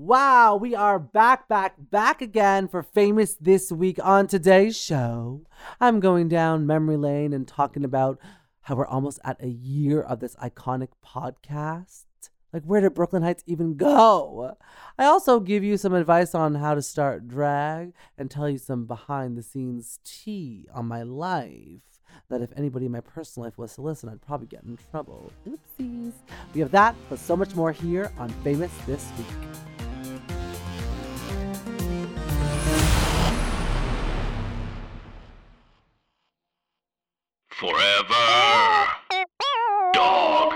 Wow, we are back, back, back again for Famous This Week on today's show. I'm going down memory lane and talking about how we're almost at a year of this iconic podcast. Like, where did Brooklyn Heights even go? I also give you some advice on how to start drag and tell you some behind the scenes tea on my life. That if anybody in my personal life was to listen, I'd probably get in trouble. Oopsies. We have that, but so much more here on Famous This Week. Forever. Dog.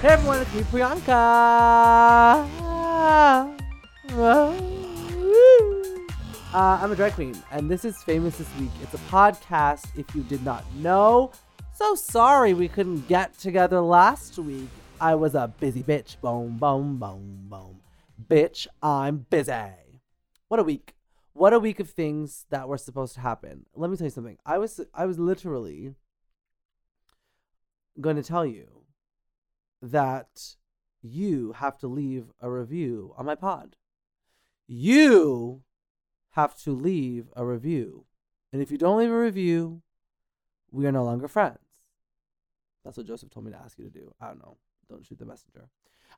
Hey everyone, it's me, Priyanka. Ah. Uh, I'm a drag queen, and this is Famous This Week. It's a podcast if you did not know. So sorry we couldn't get together last week. I was a busy bitch. Boom, boom, boom, boom. Bitch, I'm busy. What a week. What a week of things that were supposed to happen. Let me tell you something. I was I was literally going to tell you that you have to leave a review on my pod. You have to leave a review. And if you don't leave a review, we are no longer friends. That's what Joseph told me to ask you to do. I don't know. Don't shoot the messenger.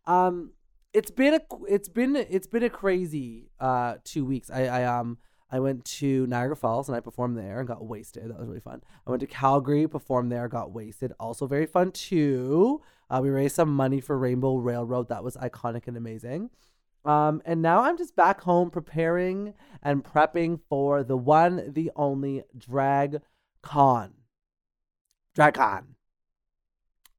Um it's been a it's been it's been a crazy uh 2 weeks. I I um I went to Niagara Falls and I performed there and got wasted. That was really fun. I went to Calgary, performed there, got wasted. Also very fun too. Uh, we raised some money for Rainbow Railroad. That was iconic and amazing. Um, and now I'm just back home preparing and prepping for the one, the only Drag Con. Drag Con.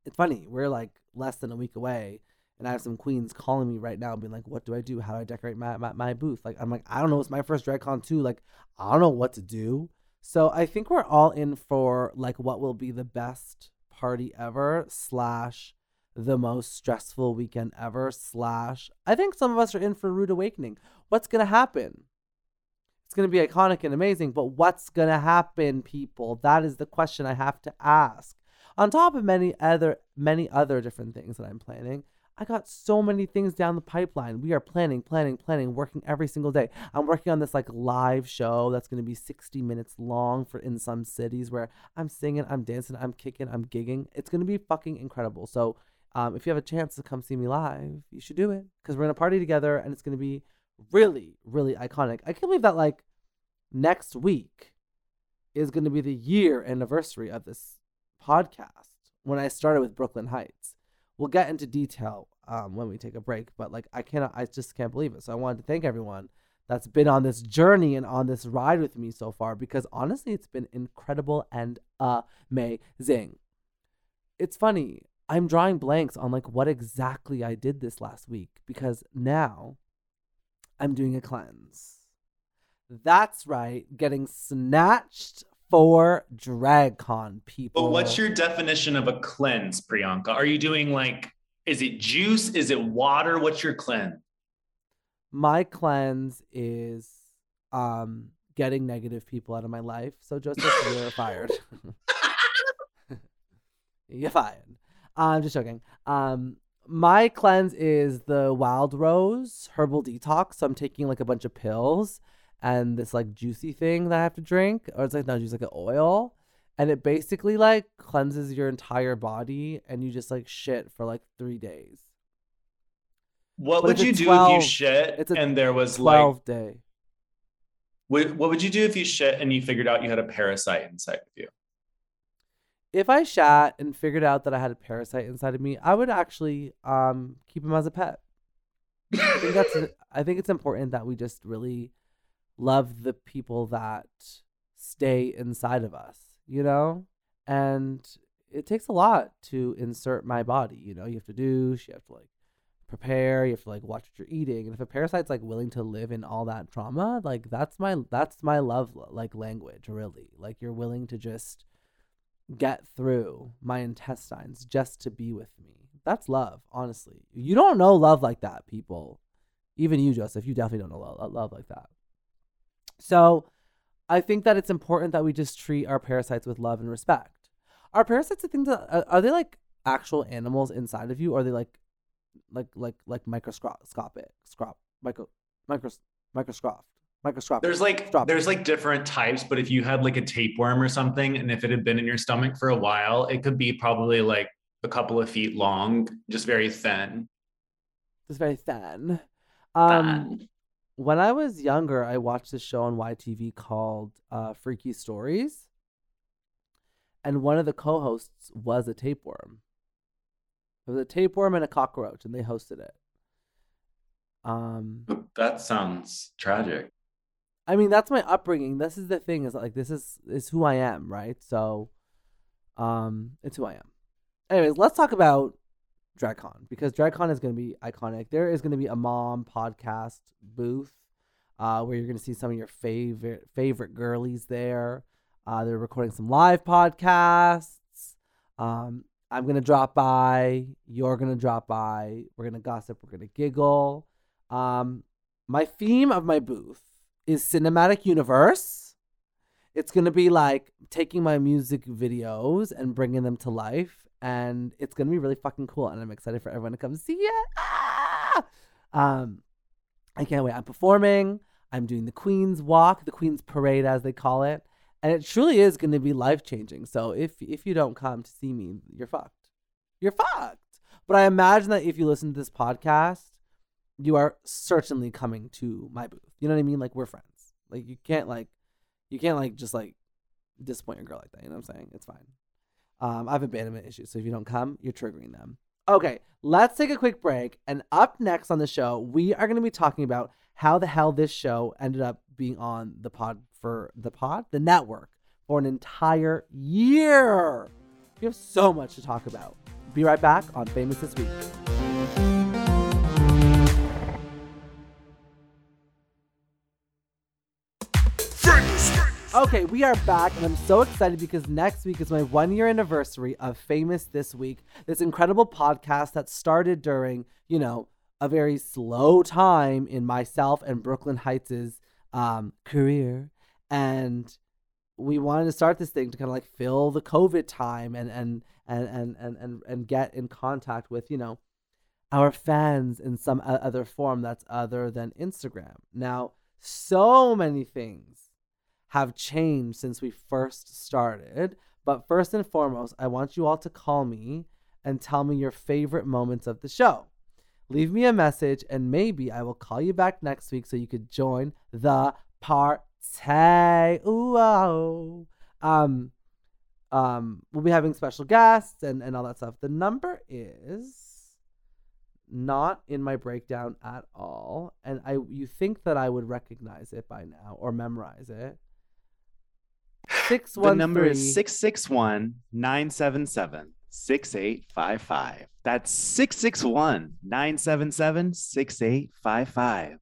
It's funny. We're like less than a week away, and I have some queens calling me right now, being like, "What do I do? How do I decorate my my, my booth?" Like I'm like, I don't know. It's my first Drag Con too. Like I don't know what to do. So I think we're all in for like what will be the best party ever slash the most stressful weekend ever slash I think some of us are in for a rude awakening. What's gonna happen? It's gonna be iconic and amazing, but what's gonna happen, people? That is the question I have to ask. On top of many other many other different things that I'm planning, I got so many things down the pipeline. We are planning, planning, planning, working every single day. I'm working on this like live show that's going to be 60 minutes long for in some cities where I'm singing, I'm dancing, I'm kicking, I'm gigging. It's going to be fucking incredible. So, um, if you have a chance to come see me live, you should do it because we're to party together and it's to be really, really iconic. I can't believe that like next week is to be the year anniversary of this podcast when I started with Brooklyn Heights we'll get into detail um, when we take a break. But like, I cannot, I just can't believe it. So I wanted to thank everyone that's been on this journey and on this ride with me so far because honestly, it's been incredible and amazing. It's funny. I'm drawing blanks on like what exactly I did this last week because now I'm doing a cleanse. That's right, getting snatched for DragCon, people. But what's your definition of a cleanse, Priyanka? Are you doing like, is it juice? Is it water? What's your cleanse? My cleanse is um getting negative people out of my life. So Joseph, you're fired. you're fired. I'm just joking. Um, my cleanse is the Wild Rose herbal detox. So I'm taking like a bunch of pills and this like juicy thing that I have to drink, or it's like not juice, like an oil, and it basically like cleanses your entire body, and you just like shit for like three days. What But would you a do if you shit it's a and there was Twelve like, day. what, what would you do if you shit and you figured out you had a parasite inside of you? If I shat and figured out that I had a parasite inside of me, I would actually um keep him as a pet. I think that's I think it's important that we just really love the people that stay inside of us, you know? And it takes a lot to insert my body, you know? You have to douche, you have to like prepare, you have to like watch what you're eating. And if a parasite's like willing to live in all that trauma, like that's my that's my love like language, really. Like you're willing to just get through my intestines just to be with me. That's love, honestly. You don't know love like that, people. Even you, Joseph, you definitely don't know love, love like that. So I think that it's important that we just treat our parasites with love and respect. Are parasites the things that are, they like actual animals inside of you, or are they like like like like microscopic, scrop, micro, micros, microscopic, microscopic? There's like there's like different types, but if you had like a tapeworm or something, and if it had been in your stomach for a while, it could be probably like a couple of feet long, just very thin. It's very thin. Um, Thin. when I was younger, I watched this show on YTV called uh, Freaky Stories, and one of the co-hosts was a tapeworm. It was a tapeworm and a cockroach, and they hosted it. Um, That sounds tragic. I mean, that's my upbringing. This is the thing is like this is is who I am, right? So, um, it's who I am. Anyways, let's talk about DragCon because DragCon is going to be iconic. There is going to be a mom podcast booth, uh, where you're going to see some of your favorite favorite girlies there. Uh, they're recording some live podcasts. Um, I'm gonna drop by. You're gonna drop by. We're gonna gossip. We're gonna giggle. Um, my theme of my booth is cinematic universe. It's gonna be like taking my music videos and bringing them to life, and it's gonna be really fucking cool. And I'm excited for everyone to come see it. Ah! Um, I can't wait. I'm performing. I'm doing the Queen's Walk, the Queen's Parade, as they call it, and it truly is going to be life changing. So if if you don't come to see me, you're fucked. You're fucked. But I imagine that if you listen to this podcast, you are certainly coming to my booth. You know what I mean? Like we're friends. Like you can't like you can't like just like disappoint your girl like that. You know what I'm saying? It's fine. Um, I have abandonment issues, so if you don't come, you're triggering them. Okay, let's take a quick break. And up next on the show, we are going to be talking about how the hell this show ended up being on the pod for the pod, the network, for an entire year. We have so much to talk about. Be right back on Famous This Week. Okay, we are back, and I'm so excited because next week is my one year anniversary of Famous This Week, this incredible podcast that started during, you know, a very slow time in myself and Brooklyn Heights' um, career. And we wanted to start this thing to kind of like fill the COVID time and, and, and, and, and, and, and get in contact with, you know, our fans in some other form that's other than Instagram. Now, so many things have changed since we first started. But first and foremost, I want you all to call me and tell me your favorite moments of the show. Leave me a message and maybe I will call you back next week so you could join the party. Ooh, oh. Um, um, we'll be having special guests and, and all that stuff. The number is not in my breakdown at all. And I you think that I would recognize it by now or memorize it. Six The number three. is 661 977 6855. That's 661 977 6855.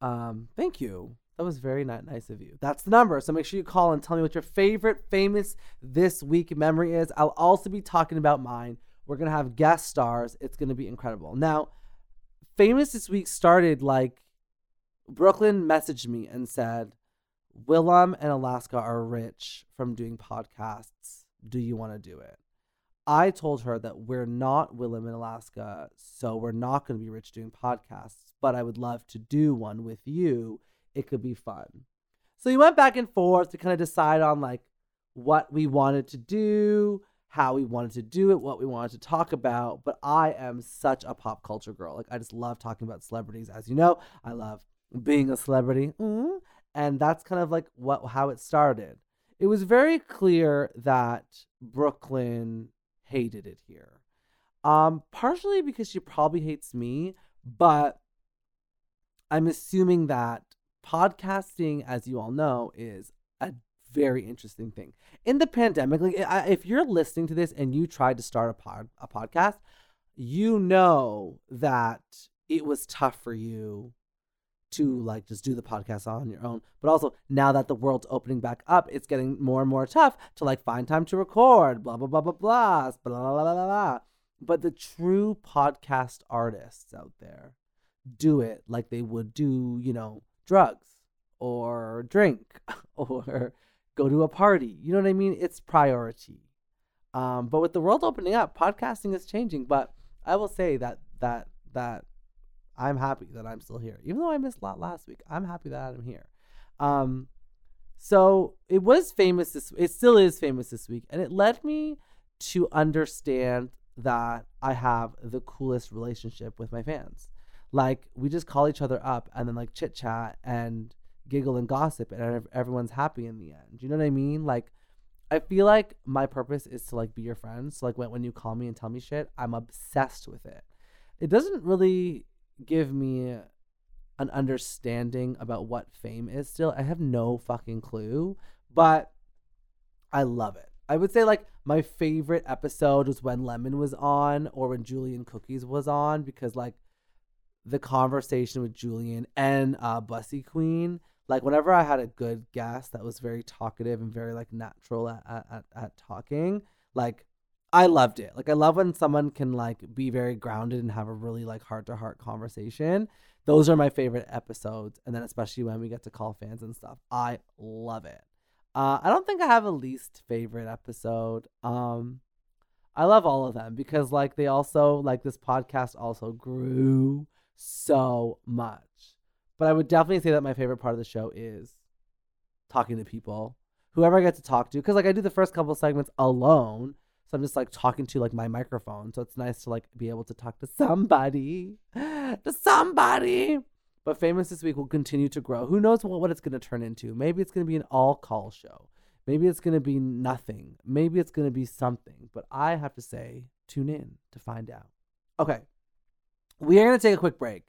Um, thank you. That was very ni- nice of you. That's the number. So make sure you call and tell me what your favorite famous this week memory is. I'll also be talking about mine. We're gonna have guest stars. It's gonna be incredible. Now, famous this week started like Brooklyn messaged me and said, Willam and Alaska are rich from doing podcasts. Do you want to do it? I told her that we're not Willam and Alaska, so we're not going to be rich doing podcasts, but I would love to do one with you. It could be fun. So we went back and forth to kind of decide on like what we wanted to do, how we wanted to do it, what we wanted to talk about. But I am such a pop culture girl. Like I just love talking about celebrities, as you know. I love being a celebrity, mm, and that's kind of like what how it started. It was very clear that Brooklyn hated it here. Um, partially because she probably hates me, but I'm assuming that podcasting, as you all know, is a very interesting thing. In the pandemic, like if you're listening to this and you tried to start a pod a podcast, you know that it was tough for you to like just do the podcast on your own. But also now that the world's opening back up, it's getting more and more tough to like find time to record, blah blah blah blah blah blah blah blah blah. blah. But the true podcast artists out there do it like they would do, you know, drugs or drink or go to a party. You know what I mean? It's priority. Um, but with the world opening up, podcasting is changing. But I will say that that that I'm happy that I'm still here, even though I missed a lot last week. I'm happy that I'm here. Um, so it was famous this. It still is famous this week, and it led me to understand that I have the coolest relationship with my fans. Like we just call each other up and then like chit chat and giggle and gossip, and everyone's happy in the end. You know what I mean? Like I feel like my purpose is to like be your friend. So like when when you call me and tell me shit, I'm obsessed with it. It doesn't really give me an understanding about what fame is still. I have no fucking clue, but I love it. I would say like my favorite episode was when Lemon was on or when Julian Cookies was on because like the conversation with Julian and uh Bussy Queen, like whenever I had a good guest that was very talkative and very like natural at, at, at, at talking, like I loved it. Like I love when someone can like be very grounded and have a really like heart to heart conversation. Those are my favorite episodes, and then especially when we get to call fans and stuff. I love it. Uh, I don't think I have a least favorite episode. Um, I love all of them because like they also like this podcast also grew so much. But I would definitely say that my favorite part of the show is talking to people, whoever I get to talk to, because like I do the first couple segments alone, so I'm just like talking to like my microphone. So it's nice to like be able to talk to somebody, to somebody. But famous this week will continue to grow. Who knows what, what it's going to turn into? Maybe it's going to be an all call show. Maybe it's going to be nothing. Maybe it's going to be something. But I have to say, tune in to find out. Okay. We are going to take a quick break.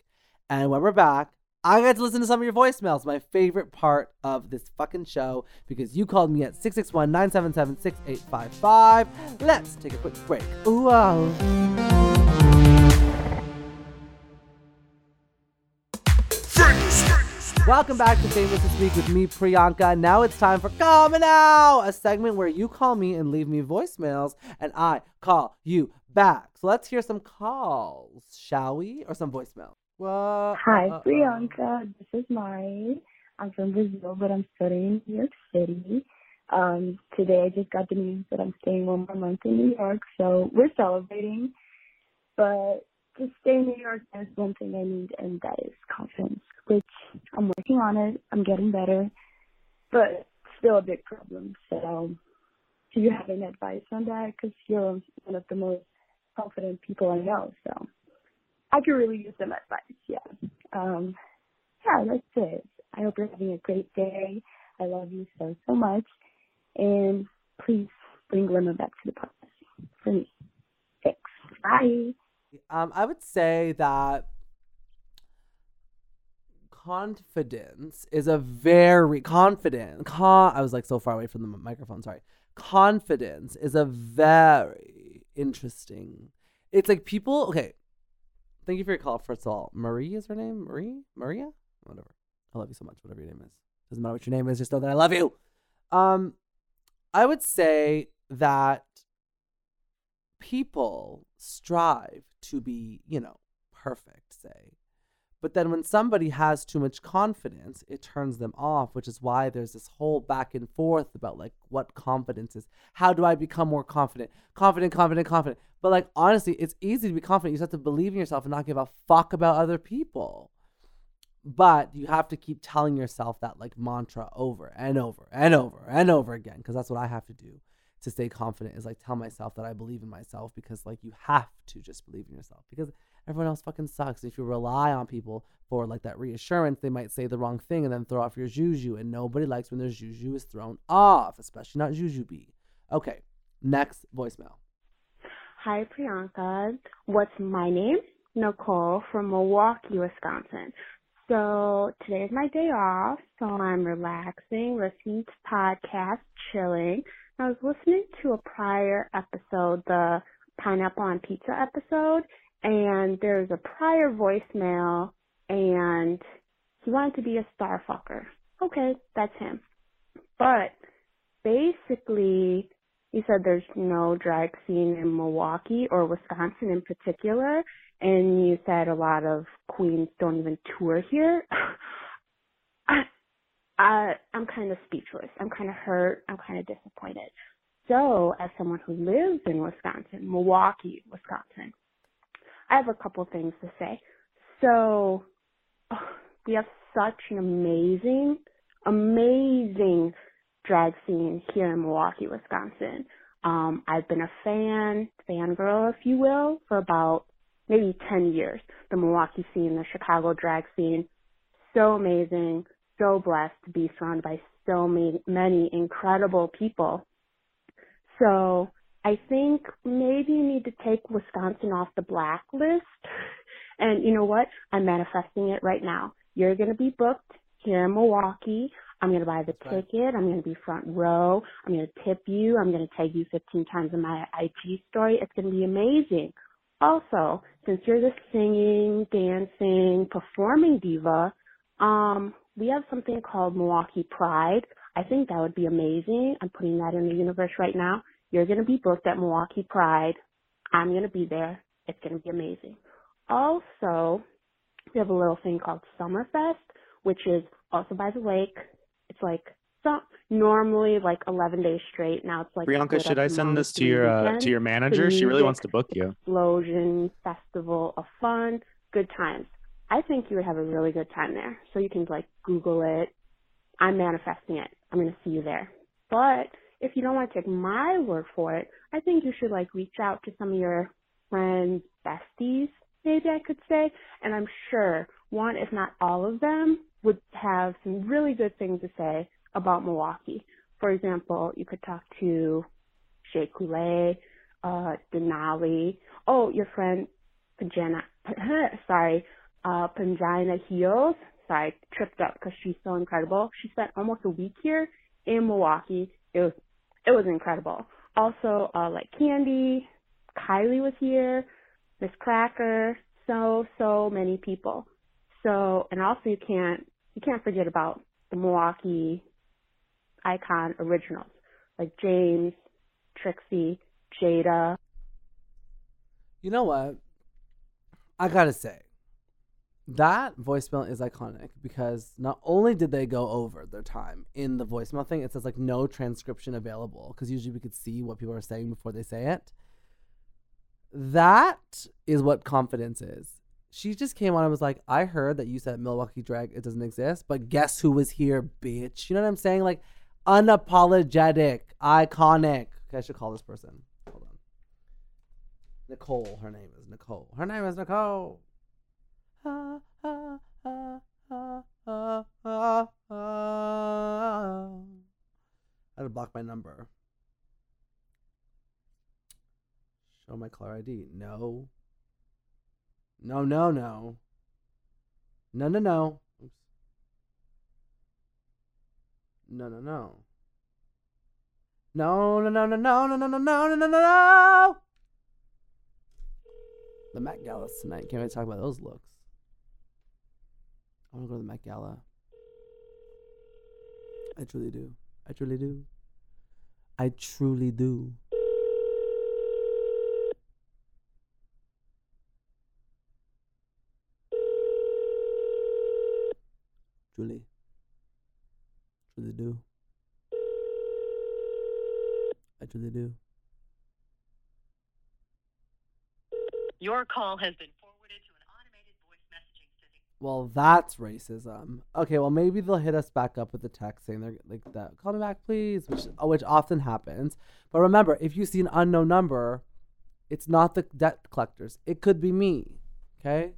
And when we're back, I got to listen to some of your voicemails, my favorite part of this fucking show, because you called me at 661 977 6855. Let's take a quick break. Ooh, wow. Welcome back to Famous This Week with me, Priyanka. Now it's time for Call Out, a segment where you call me and leave me voicemails, and I call you back. So let's hear some calls, shall we? Or some voicemails. What? Hi, Uh-oh. Priyanka. This is Mari. I'm from Brazil, but I'm studying in New York City. Um, today I just got the news that I'm staying one more month in New York, so we're celebrating. But to stay in New York, there's one thing I need, and that is confidence, which I'm working on it. I'm getting better, but still a big problem. So, do you have any advice on that? Because you're one of the most confident people I know, so I could really use some advice. Yeah. Um, yeah, that's it. I hope you're having a great day. I love you so, so much. And please bring Lemon back to the podcast for me. Thanks. Bye. Um, I would say that confidence is a very confident. Con- I was like so far away from the microphone. Sorry. Confidence is a very interesting. It's like people. Okay. Thank you for your call. First of all, Marie is her name. Marie, Maria, whatever. I love you so much. Whatever your name is, doesn't matter what your name is. Just know that I love you. Um, I would say that people strive to be, you know, perfect, say. But then when somebody has too much confidence, it turns them off, which is why there's this whole back and forth about like what confidence is. How do I become more confident? Confident, confident, confident. But like honestly, it's easy to be confident. You just have to believe in yourself and not give a fuck about other people. But you have to keep telling yourself that like mantra over and over and over and over again because that's what I have to do to stay confident is like tell myself that I believe in myself because like you have to just believe in yourself because everyone else fucking sucks. And If you rely on people for like that reassurance, they might say the wrong thing and then throw off your juju. And nobody likes when their juju is thrown off, especially not jujube. Okay, next voicemail. Hi, Priyanka. What's my name? Nicole from Milwaukee, Wisconsin. So today is my day off, so I'm relaxing, listening to podcasts, chilling. I was listening to a prior episode, the pineapple on pizza episode, and there's a prior voicemail, and He wanted to be a star fucker. Okay, that's him. But basically, he said there's no drag scene in Milwaukee or Wisconsin in particular, and you said a lot of queens don't even tour here. I, I'm kind of speechless. I'm kind of hurt. I'm kind of disappointed. So, as someone who lives in Wisconsin, Milwaukee, Wisconsin, I have a couple things to say. So, oh, we have such an amazing, amazing drag scene here in Milwaukee, Wisconsin. Um, I've been a fan, fangirl, if you will, for about maybe 10 years. The Milwaukee scene, the Chicago drag scene, so amazing, so blessed to be surrounded by so many, many incredible people. So I think maybe you need to take Wisconsin off the blacklist. And you know what? I'm manifesting it right now. You're going to be booked here in Milwaukee. I'm going to buy the Right. ticket. I'm going to be front row. I'm going to tip you. I'm going to tag you 15 times in my IG story. It's going to be amazing. Also, since you're the singing, dancing, performing diva, um, we have something called Milwaukee Pride. I think that would be amazing. I'm putting that in the universe right now. You're going to be booked at Milwaukee Pride. I'm going to be there. It's going to be amazing. Also, we have a little thing called Summerfest, which is also by the lake. It's like so normally like 11 days straight. Now it's like Priyanka, should I send this to your uh, to your manager? She really wants to book you. explosion festival of fun, good times. I think you would have a really good time there. So you can like Google it. I'm manifesting it. I'm gonna see you there. But if you don't want to take my word for it, I think you should like reach out to some of your friends, besties, maybe I could say, and I'm sure one, if not all of them, would have some really good things to say about Milwaukee. For example, you could talk to Shea Coulee, uh, Denali. Oh, your friend Pangina, sorry, uh, Pangina Heels. Sorry, tripped up because she's so incredible. She spent almost a week here in Milwaukee. It was, it was incredible. Also, uh, like Candy, Kylie was here, Miz Cracker, so, so many people. So, and also you can't, you can't forget about the Milwaukee icon originals like James, Trixie, Jada, You know what? I gotta say, that voicemail is iconic because not only did they go over their time in the voicemail thing, it says like no transcription available because usually we could see what people are saying before they say it. That is what confidence is. She just came on and was like, I heard that you said Milwaukee drag it doesn't exist, but guess who was here, bitch? You know what I'm saying? Like unapologetic, iconic. Okay, I should call this person. Hold on. Nicole. Her name is Nicole. Her name is Nicole. Ah, ah, ah, ah, ah, ah, ah. To block my number. Show my caller ID. No. No, no, no. No, no, no. Oops. No, no, no. No, no, no, no, no, no, no, no, no, no, no, no. The Met Gala tonight. Can't wait to talk about those looks. I want to go to the Met Gala. I truly do. I truly do. I truly do. Truly. Truly do. I truly do. Your call has been Well, that's racism. Okay, well maybe they'll hit us back up with the text saying they're like that. Call me back, please, which uh, which often happens. But remember, if you see an unknown number, it's not the debt collectors. It could be me. Okay.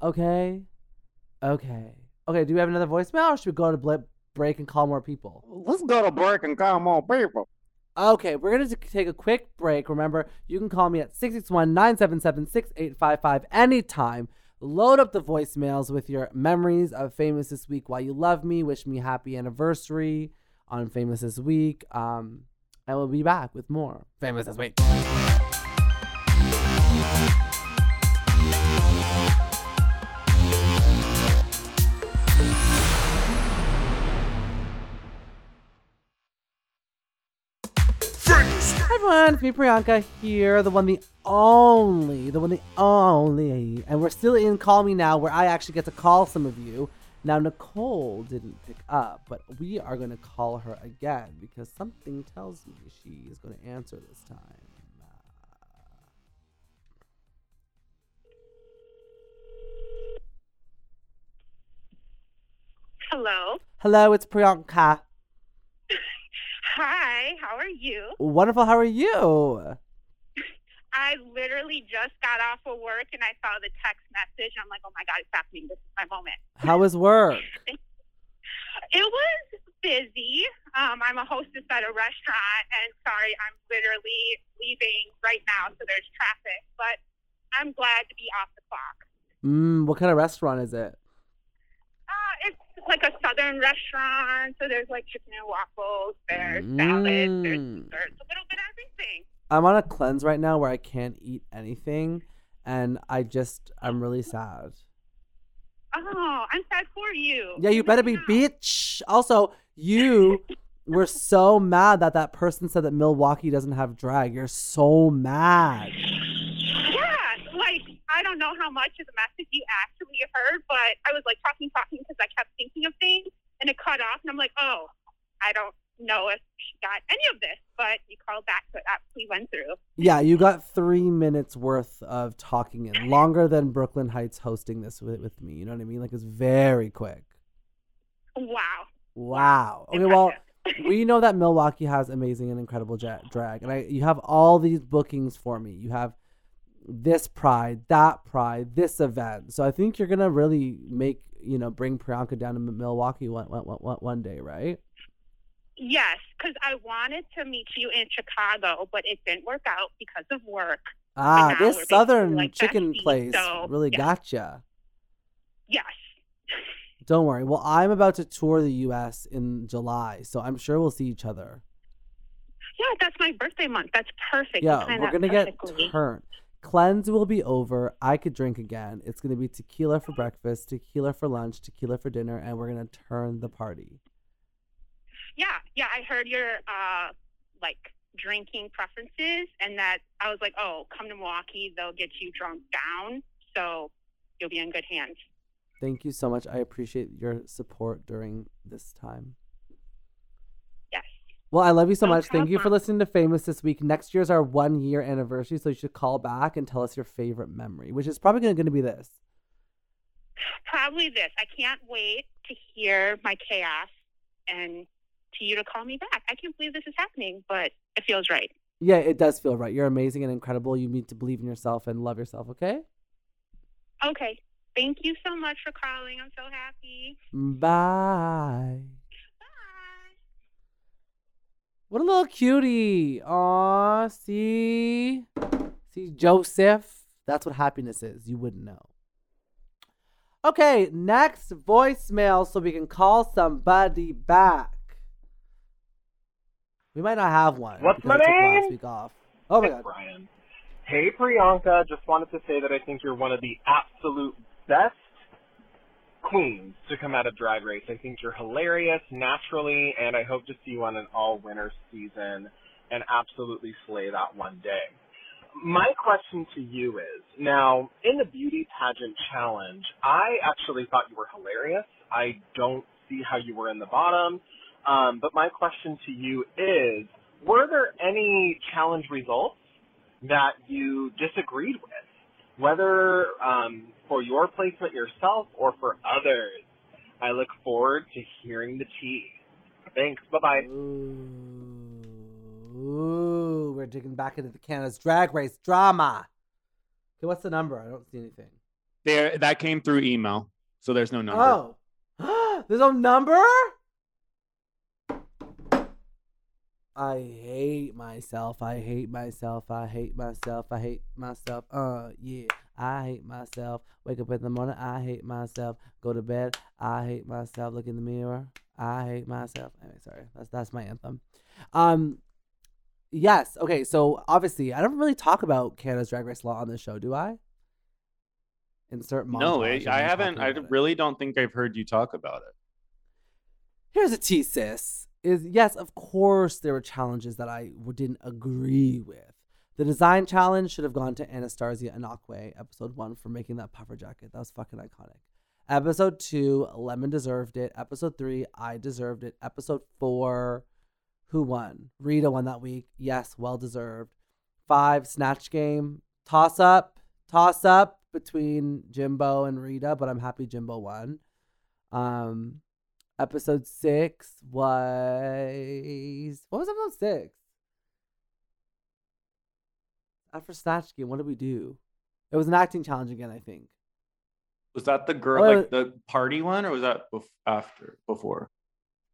Okay. Okay. Okay. Do we have another voicemail, or should we go to blip break and call more people? Let's go to break and call more people. Okay, we're going to take a quick break. Remember, you can call me at 661 977 6855 anytime. Load up the voicemails with your memories of Famous This Week while you love me. Wish me happy anniversary on Famous This Week. Um, and we'll be back with more Famous This Week. Everyone, it's me Priyanka here, the one, the only, the one, the only, and we're still in Call Me Now, where I actually get to call some of you. Now Nicole didn't pick up, but we are going to call her again because something tells me she is going to answer this time. Hello. Hello, it's Priyanka. Hi, how are you? Wonderful. How are you? I literally just got off of work and I saw the text message. I'm like, oh my God, it's happening. This is my moment. How was work? It was busy. Um, I'm a hostess at a restaurant, and sorry, I'm literally leaving right now, so there's traffic. But I'm glad to be off the clock. Mm, what kind of restaurant is it? It's like a southern restaurant, so there's like chicken and waffles, there's salads, there's Mm. desserts, a little bit of everything. I'm on a cleanse right now where I can't eat anything, and I just I'm really sad. Oh, I'm sad for you. Yeah, you better be bitch. Also, you were so mad that that person said that Milwaukee doesn't have drag. You're so mad. Yeah, like I don't know how much of the message you actually heard, but I was like talking, talking because I kept thinking of things, and it cut off, and I'm like, oh, I don't know if she got any of this, but you called back, so it actually went through. Yeah, you got three minutes worth of talking in, longer than Brooklyn Heights hosting this with, with me. You know what I mean? Like it's very quick. Wow. Wow. Okay, well, we know that Milwaukee has amazing and incredible ja- drag, and I you have all these bookings for me. You have this pride, that pride, this event. So I think you're gonna really make you know bring Priyanka down to Milwaukee one, one, one, one day, right? Yes, because I wanted to meet you in Chicago, but it didn't work out because of work. Ah, this southern like chicken besties, place so, really yeah. gotcha. Yes. Don't worry. Well, I'm about to tour the U.S. in July, so I'm sure we'll see each other. Yeah, that's my birthday month. That's perfect. Yeah, we're gonna get turned. Cleanse will be over. I could drink again. It's gonna be tequila for breakfast, tequila for lunch, tequila for dinner, and we're gonna turn the party. Yeah, yeah. I heard your uh like drinking preferences, and that I was like, oh, come to Milwaukee, they'll get you drunk down, so you'll be in good hands. Thank you so much. I appreciate your support during this time. Well, I love you so No much. Thank you for listening to Famous this week. Next year's our one year anniversary, so you should call back and tell us your favorite memory, which is probably going to be this. Probably this. I can't wait to hear my chaos and to you to call me back. I can't believe this is happening, but it feels right. Yeah, it does feel right. You're amazing and incredible. You need to believe in yourself and love yourself, okay? Okay. Thank you so much for calling. I'm so happy. Bye. What a little cutie. Aw, see? See, Joseph? That's what happiness is. You wouldn't know. Okay, next voicemail so we can call somebody back. We might not have one. What's my took last name? week off. Oh my god. Brian. Hey, Priyanka. Just wanted to say that I think you're one of the absolute best queens to come out of Drag Race. I think you're hilarious naturally, and I hope to see you on an all winter season and absolutely slay that one day. My question to you is, now, in the beauty pageant challenge, I actually thought you were hilarious. I don't see how you were in the bottom. Um, but my question to you is, were there any challenge results that you disagreed with, whether um, for your placement yourself or for others? I look forward to hearing the tea. Thanks. Bye bye. Ooh, Ooh, we're digging back into the Canada's drag race drama. Okay, what's the number? I don't see anything. There, that came through email, so there's no number. Oh, there's no number. I hate myself. I hate myself. I hate myself. I hate myself. Uh, yeah. I hate myself. Wake up in the morning. I hate myself. Go to bed. I hate myself. Look in the mirror. I hate myself. Anyway, sorry. That's that's my anthem. Um, yes. Okay. So obviously, I don't really talk about Canada's Drag Race law on this show, do I? Insert No, montage I, of I haven't. I about it. really don't think I've heard you talk about it. Here's a sis. is yes, of course, there were challenges that I didn't agree with. The design challenge should have gone to Anastarzia Anaquway, episode one, for making that puffer jacket. That was fucking iconic. Episode two, Lemon deserved it. Episode three, I deserved it. Episode four, who won? Rita won that week. Yes, well deserved. Five, Snatch Game. Toss up. Toss up between Jimbo and Rita, but I'm happy Jimbo won. Um, episode six was what was episode six? After Snatch Game, what did we do? It was an acting challenge again, I think. Was that the girl, Oh, like the party one, or was that bef- after, before?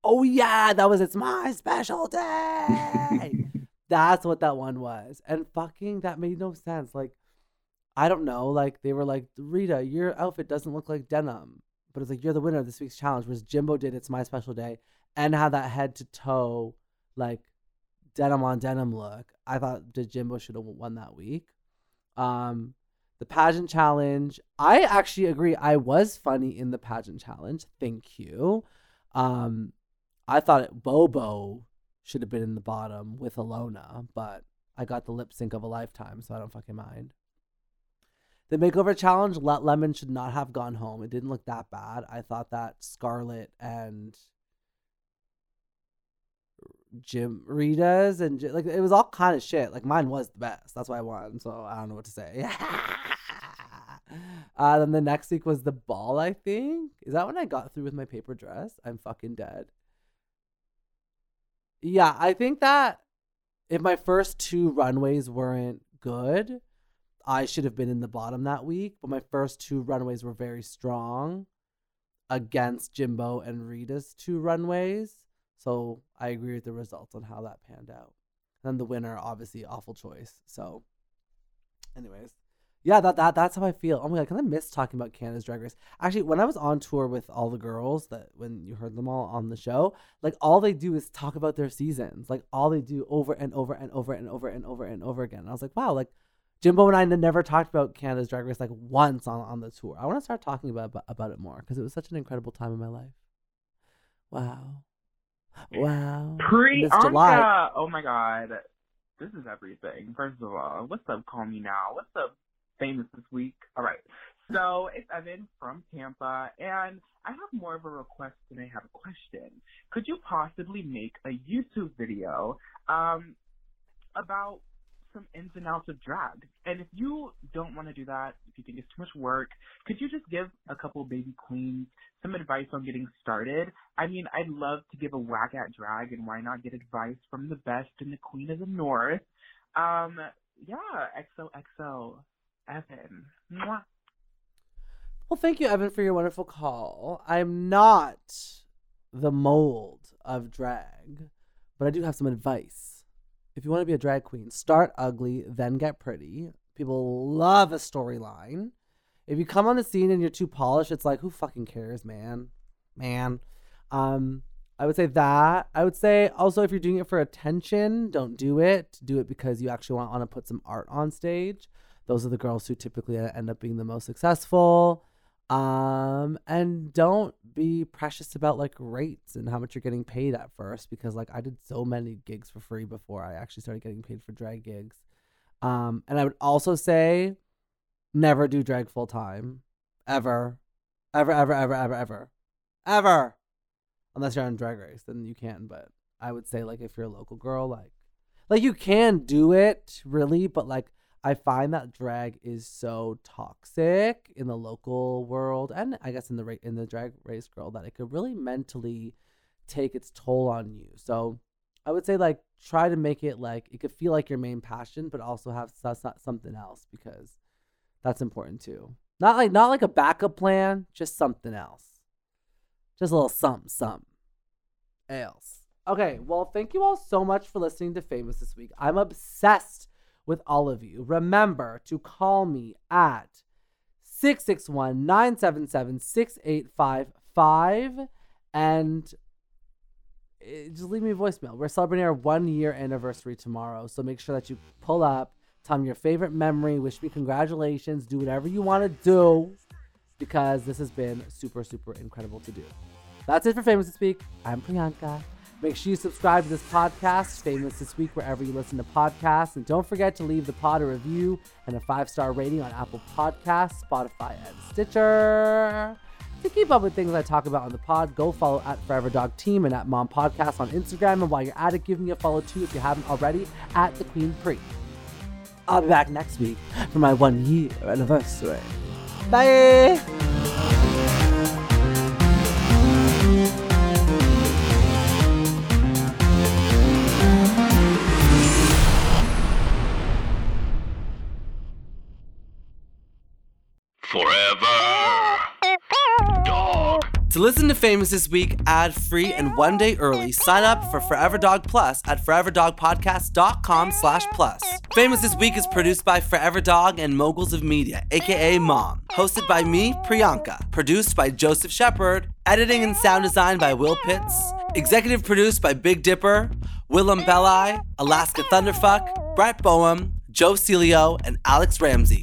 Oh yeah, that was it's my special day. That's what that one was. And fucking that made no sense. Like I don't know, like they were like, Rita, your outfit doesn't look like denim. But it's like you're the winner of this week's challenge, whereas Jimbo did it's my special day and had that head to toe like denim on denim look. I thought Jimbo should have won that week. Um the pageant challenge, I actually agree. I was funny in the pageant challenge. Thank you. Um, I thought it, Bobo should have been in the bottom with Ilona, but I got the lip sync of a lifetime, so I don't fucking mind. The makeover challenge, Let Lemon should not have gone home. It didn't look that bad. I thought that Scarlett and Jim Rita's and like it was all kind of shit. Like mine was the best. That's why I won. So I don't know what to say. uh, then the next week was the ball. I think is that when I got through with my paper dress. I'm fucking dead. Yeah, I think that if my first two runways weren't good, I should have been in the bottom that week. But my first two runways were very strong against Jimbo and Rita's two runways. So I agree with the results on how that panned out. And the winner, obviously, awful choice. So, anyways, yeah, that, that that's how I feel. Oh my god, can I miss talking about Canada's Drag Race? Actually, when I was on tour with all the girls, that when you heard them all on the show, like all they do is talk about their seasons. Like all they do over and over and over and over and over and over again. And I was like, wow, like Jimbo and I never talked about Canada's Drag Race like once on, on the tour. I want to start talking about, about it more because it was such an incredible time in my life. Wow. Wow. Priyanka! Oh my god. This is everything. First of all, what's up, Call Me Now? What's up, famous this week? Alright. So it's Evan from Tampa, and I have more of a request than I have a question. Could you possibly make a YouTube video um, about some ins and outs of drag? And if you don't want to do that, if you think it's too much work, could you just give a couple baby queens some advice on getting started? I mean, I'd love to give a whack at drag, and why not get advice from the best and the queen of the north? Um, yeah, XOXO, Evan. Mwah. Well, thank you, Evan, for your wonderful call. I'm not the mold of drag, but I do have some advice. If you want to be a drag queen, start ugly, then get pretty. People love a storyline. If you come on the scene and you're too polished, it's like, who fucking cares, man? Man. Um, I would say that. I would say also if you're doing it for attention, don't do it. Do it because you actually want, want to put some art on stage. Those are the girls who typically end up being the most successful. Um, and don't be precious about like rates and how much you're getting paid at first because like I did so many gigs for free before I actually started getting paid for drag gigs. Um, and I would also say never do drag full time. Ever. Ever, ever, ever, ever, ever. Ever. Unless you're on drag race, then you can, but I would say like if you're a local girl, like like you can do it really, but like I find that drag is so toxic in the local world and I guess in the in the drag race girl that it could really mentally take its toll on you. So I would say like try to make it like it could feel like your main passion, but also have so- so- something else because that's important too. Not like not like a backup plan, just something else. Just a little something, something else. Okay, well, thank you all so much for listening to Famous this week. I'm obsessed with all of you. Remember to call me at 661 977 6855 and eh, just leave me a voicemail. We're celebrating our one year anniversary tomorrow, so make sure that you pull up, tell me your favorite memory, wish me congratulations, do whatever you want to do because this has been super, super incredible to do. That's it for Famous this week. I'm Priyanka. Make sure you subscribe to this podcast, Famous This Week, wherever you listen to podcasts. And don't forget to leave the pod a review and a five star rating on Apple Podcasts, Spotify, and Stitcher. To keep up with things I talk about on the pod, go follow at Forever Dog Team and at Mom Podcast on Instagram. And while you're at it, give me a follow too if you haven't already at The Queen Pre. I'll be back next week for my one year anniversary. Bye! To listen to Famous This Week ad free and one day early, sign up for Forever Dog Plus at foreverdogpodcast.com slash plus. Famous This Week is produced by Forever Dog and Moguls of Media, aka Mom. Hosted by me, Priyanka. Produced by Joseph Shepard. Editing and sound design by Will Pitts. Executive produced by Big Dipper, Willam Belli, Alaska Thunderfuck, Brett Boehm, Joe Celio, and Alex Ramsey.